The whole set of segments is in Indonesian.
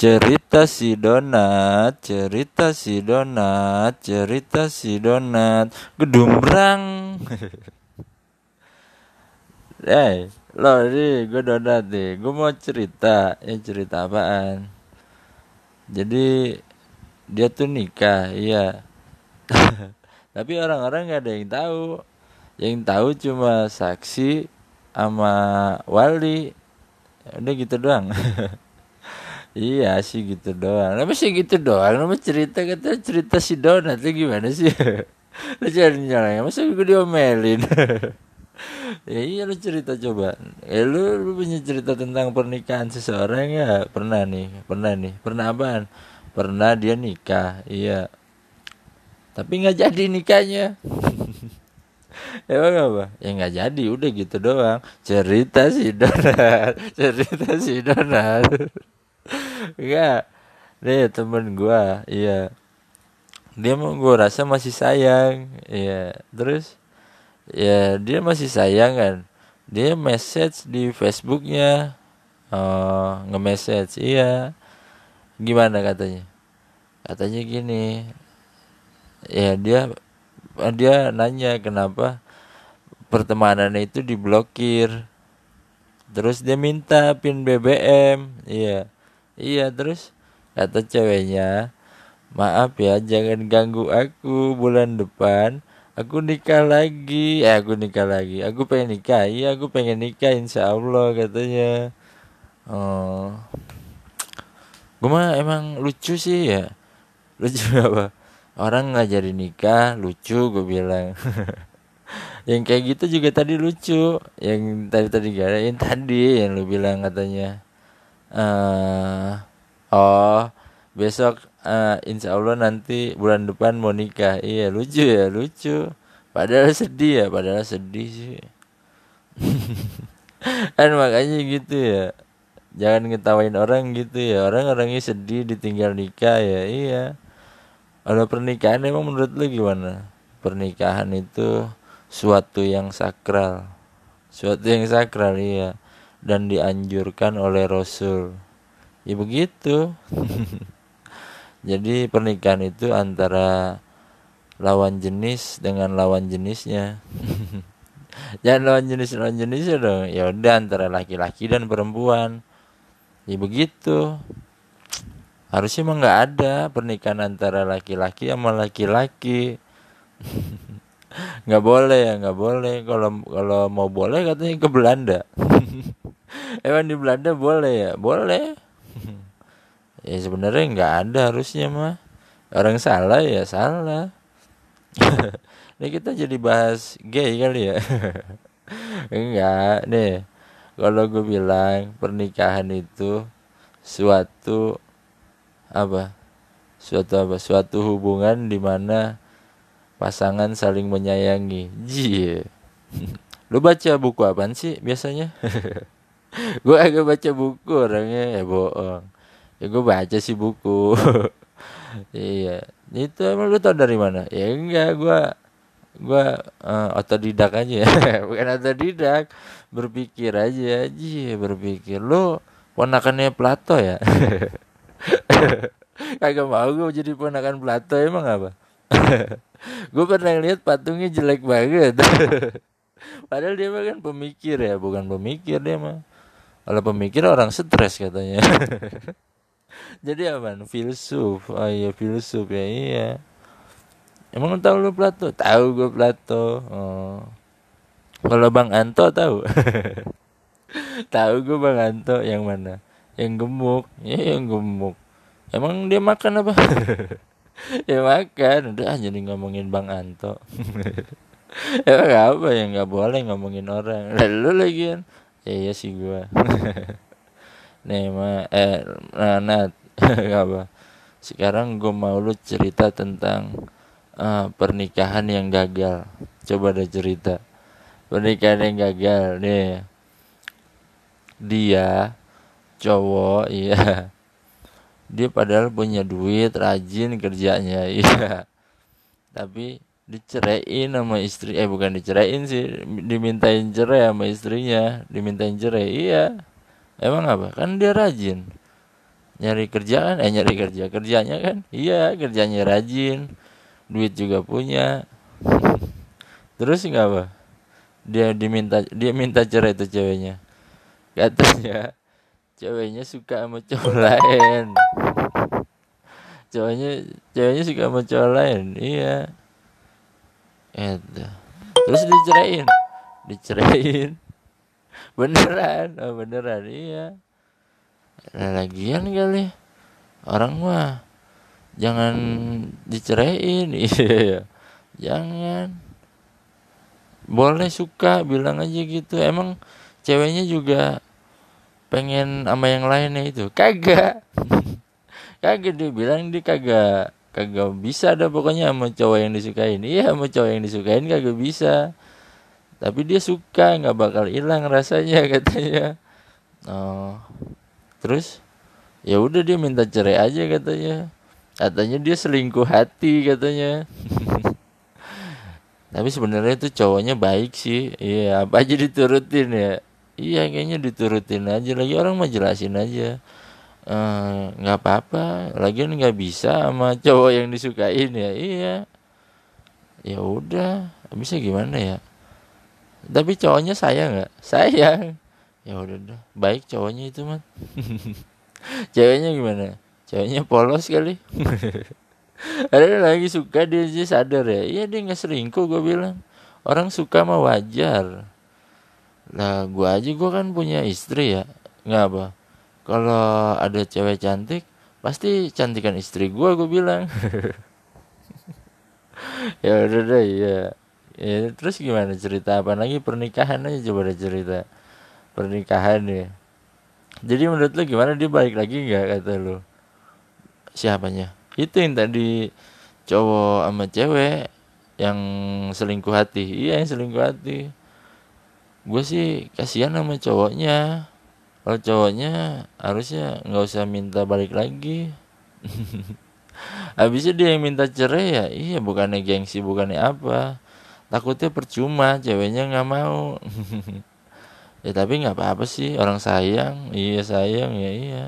Cerita si donat, cerita si donat, cerita si donat, gedumbrang. Eh, lo nih, gue donat nih. Gue mau cerita, ya cerita apaan? Jadi dia tuh nikah, iya. Tapi orang-orang nggak ada yang tahu. Yang tahu cuma saksi sama wali. Udah gitu doang. iya sih gitu doang. Nama sih gitu doang. Nama cerita kata cerita si donat itu gimana sih? Lu cari nyalain, masa gue diomelin? ya iya lu cerita coba eh lu, lu punya cerita tentang pernikahan seseorang ya pernah nih pernah nih pernah apaan pernah dia nikah iya tapi nggak jadi nikahnya Emang apa? Ya nggak jadi, udah gitu doang. Cerita si Donat, cerita si Donat. Enggak, nih temen gua, iya. Dia mau gua rasa masih sayang, iya. Terus ya dia masih sayang kan? Dia message di Facebooknya. Oh, nge-message iya. Gimana katanya? Katanya gini ya dia dia nanya kenapa pertemanan itu diblokir. Terus dia minta pin BBM iya iya terus kata ceweknya maaf ya jangan ganggu aku bulan depan. Aku nikah lagi. Eh aku nikah lagi. Aku pengen nikah. Iya aku pengen nikah insya Allah katanya. Oh. Gue mah emang lucu sih ya. Lucu apa? Orang nggak jadi nikah lucu gue bilang. Yang kayak gitu juga tadi lucu. Yang tadi tadi gak ada yang tadi yang lu bilang katanya uh, oh besok uh, insya Allah nanti bulan depan mau nikah. Iya lucu ya lucu. Padahal sedih ya padahal sedih sih. Kan makanya gitu ya. Jangan ngetawain orang gitu ya. Orang orangnya sedih ditinggal nikah ya iya. Kalau pernikahan emang menurut lu gimana? Pernikahan itu suatu yang sakral. Suatu yang sakral iya dan dianjurkan oleh Rasul ya begitu Jadi pernikahan itu antara lawan jenis dengan lawan jenisnya. Jangan lawan jenis lawan jenisnya dong. Ya udah antara laki-laki dan perempuan. Ya begitu. Harusnya emang nggak ada pernikahan antara laki-laki sama laki-laki. nggak boleh ya nggak boleh kalau kalau mau boleh katanya ke Belanda emang di Belanda boleh ya? Boleh. Ya sebenarnya nggak ada harusnya mah. Orang salah ya salah. Ini kita jadi bahas gay kali ya? Enggak nih. Kalau gue bilang pernikahan itu suatu apa? Suatu apa? Suatu hubungan di mana pasangan saling menyayangi. Jie. Lu baca buku apa sih biasanya gue agak baca buku orangnya ya bohong. Ya gue baca sih buku. Iya. Itu emang lu tau dari mana? Ya enggak gue gue uh, otodidak aja bukan otodidak. Berpikir aja aja berpikir. Lu ponakannya Plato ya? Kagak mau gue jadi ponakan Plato emang apa? Gue pernah lihat patungnya jelek banget. Padahal dia mah kan pemikir ya bukan pemikir dia mah kalau pemikir orang stres katanya. Jadi apa? Filsuf. Oh iya filsuf ya iya. Emang tahu lu Plato? Tahu gue Plato. Oh. Kalau Bang Anto tahu? Tahu gue Bang Anto yang mana? Yang gemuk. Ya yang gemuk. Emang dia makan apa? Ya makan. Udah jadi ngomongin Bang Anto. Emang apa yang nggak boleh ngomongin orang? Lalu lagi ya iya sih gue nih mah eh nah, Nat apa. Sekarang gue mau lu cerita tentang uh, pernikahan yang gagal. Coba deh cerita. Pernikahan yang gagal nih. Dia cowok iya. Dia padahal punya duit rajin kerjanya iya. Tapi diceraiin sama istri eh bukan diceraiin sih dimintain cerai sama istrinya dimintain cerai iya. Emang apa? Kan dia rajin. nyari kerja kan? Eh nyari kerja. Kerjanya kan? Iya kerjanya rajin. Duit juga punya. Terus nggak apa? Dia diminta dia minta cerai itu ceweknya. Katanya ceweknya suka sama cowok lain. Cowoknya ceweknya suka sama cowok lain. Iya itu terus diceraiin diceraiin beneran. Oh, beneran iya. Nah, lagian kali. Orang mah jangan diceraiin iya. Jangan. Boleh suka bilang aja gitu. Emang ceweknya juga pengen sama yang lainnya itu. Kagak. Kagak dia bilang dia kagak kagak bisa ada pokoknya sama cowok yang disukain. Iya sama cowok yang disukain kagak bisa. Tapi dia suka nggak bakal hilang rasanya katanya. Oh. Terus? Ya udah dia minta cerai aja katanya. Katanya dia selingkuh hati katanya. Tapi sebenarnya itu cowoknya baik sih. Iya apa aja diturutin ya? Iya kayaknya diturutin aja. Lagi orang mah jelasin aja nggak uh, apa-apa. Lagian nggak bisa sama cowok yang disukain ya. Iya. Ya udah. Bisa gimana ya? Tapi cowoknya sayang nggak? Sayang. Ya udah dah baik cowoknya itu man ceweknya gimana? Ceweknya polos kali. Ada lagi suka dia aja sadar ya. Iya dia nggak selingkuh gue bilang. Orang suka mah wajar. Lah gue aja gue kan punya istri ya. Nggak apa kalau ada cewek cantik pasti cantikan istri gue gue bilang. Ya udah deh ya ya terus gimana cerita? Apa lagi? Pernikahan aja coba deh cerita. Pernikahan ya. Jadi menurut lu gimana? Dia balik lagi nggak kata lu? Siapanya? Itu yang tadi cowok sama cewek yang selingkuh hati. Iya yang selingkuh hati. Gue sih kasihan sama cowoknya kalau cowoknya harusnya nggak usah minta balik lagi. Habisnya dia yang minta cerai ya iya bukannya gengsi bukannya apa. Takutnya percuma ceweknya nggak mau. Ya tapi nggak apa-apa sih orang sayang. Iya sayang ya iya.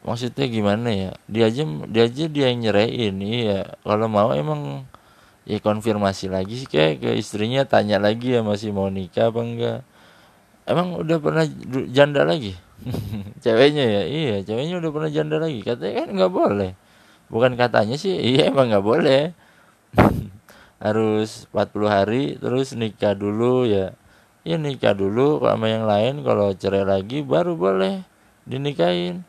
Maksudnya gimana ya? Dia aja dia aja dia yang nyerahin iya. Kalau mau emang ya konfirmasi lagi sih kayak ke istrinya tanya lagi ya masih mau nikah apa enggak emang udah pernah janda lagi? Ceweknya ya? Iya ceweknya udah pernah janda lagi. Katanya kan nggak boleh. Bukan katanya sih iya emang nggak boleh. Harus 40 hari terus nikah dulu ya. Ya nikah dulu sama yang lain. Kalau cerai lagi baru boleh dinikahin.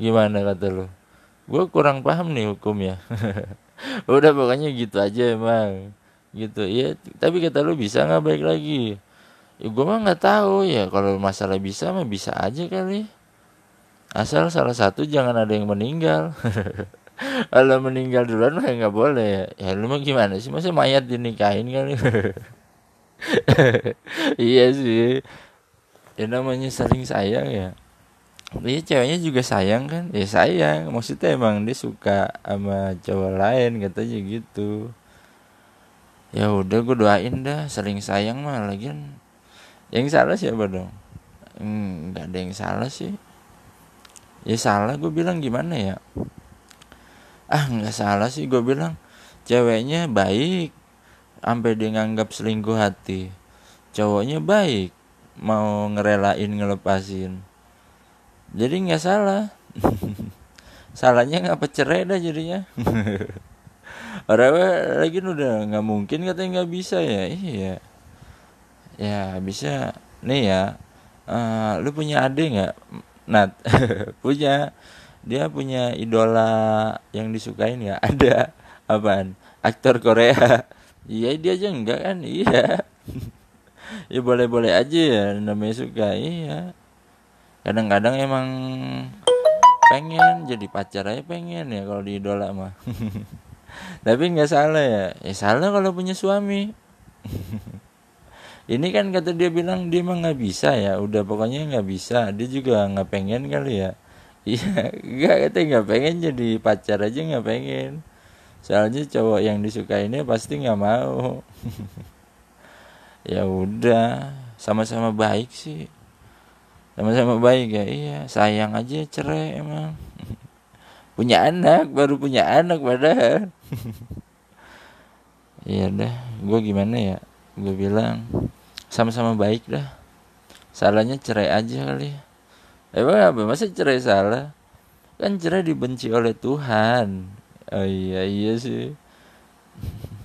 Gimana kata lu? Gue kurang paham nih hukum ya udah pokoknya gitu aja emang. Gitu ya tapi kata lu bisa nggak baik lagi ya gue mah nggak tahu. Ya kalau masalah bisa mah bisa aja kali. Asal salah satu jangan ada yang meninggal. Kalau meninggal duluan mah nggak boleh. Ya lu mah gimana sih? Masa mayat dinikahin kali? Iya sih. Ya namanya saling sayang ya. Iya ceweknya juga sayang kan? Ya sayang. Maksudnya emang dia suka sama cowok lain katanya gitu. Ya udah gue doain dah. Saling sayang mah Lagian yang salah siapa dong? Hmm, nggak ada yang salah sih. Ya salah gue bilang gimana ya? Ah nggak salah sih gue bilang ceweknya baik sampai dia nganggap selingkuh hati. Cowoknya baik mau ngerelain ngelepasin. Jadi nggak salah. Salahnya nggak cerai dah jadinya? Orang lagi udah nggak mungkin katanya nggak bisa ya. Iya ya bisa. Nih ya uh, lu punya adik nggak Nat? Punya. Dia punya idola yang disukain ya ada. Apaan? Aktor Korea? Iya dia aja enggak kan? Iya. Ya boleh boleh aja ya namanya suka. Iya. Kadang-kadang emang pengen jadi pacar aja pengen ya kalau di idola mah. Tapi nggak salah ya. Ya salah kalau punya suami ini kan kata dia bilang dia mah nggak bisa ya. Udah pokoknya nggak bisa. Dia juga nggak pengen kali ya. Iya nggak kata nggak pengen jadi pacar aja nggak pengen. Soalnya cowok yang disukainya pasti nggak mau. Ya udah sama-sama baik sih. Sama-sama baik ya iya. Sayang aja cerai emang. Punya anak baru punya anak padahal. Iya dah gue gimana ya? Gue bilang sama-sama baik dah. Salahnya cerai aja kali. Emang apa? Masa cerai salah? Kan cerai dibenci oleh Tuhan. Oh iya iya sih.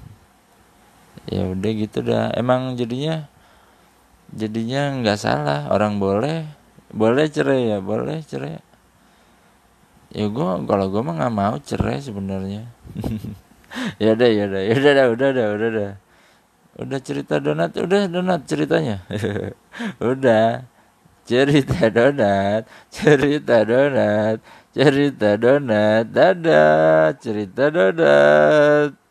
Ya udah gitu dah. Emang jadinya jadinya nggak salah. Orang boleh boleh cerai ya boleh cerai. Ya gue kalau gue mah nggak mau cerai sebenarnya. Ya udah ya udah ya udah udah udah udah udah cerita donat udah donat ceritanya. Udah. Cerita donat cerita donat cerita donat dadah cerita donat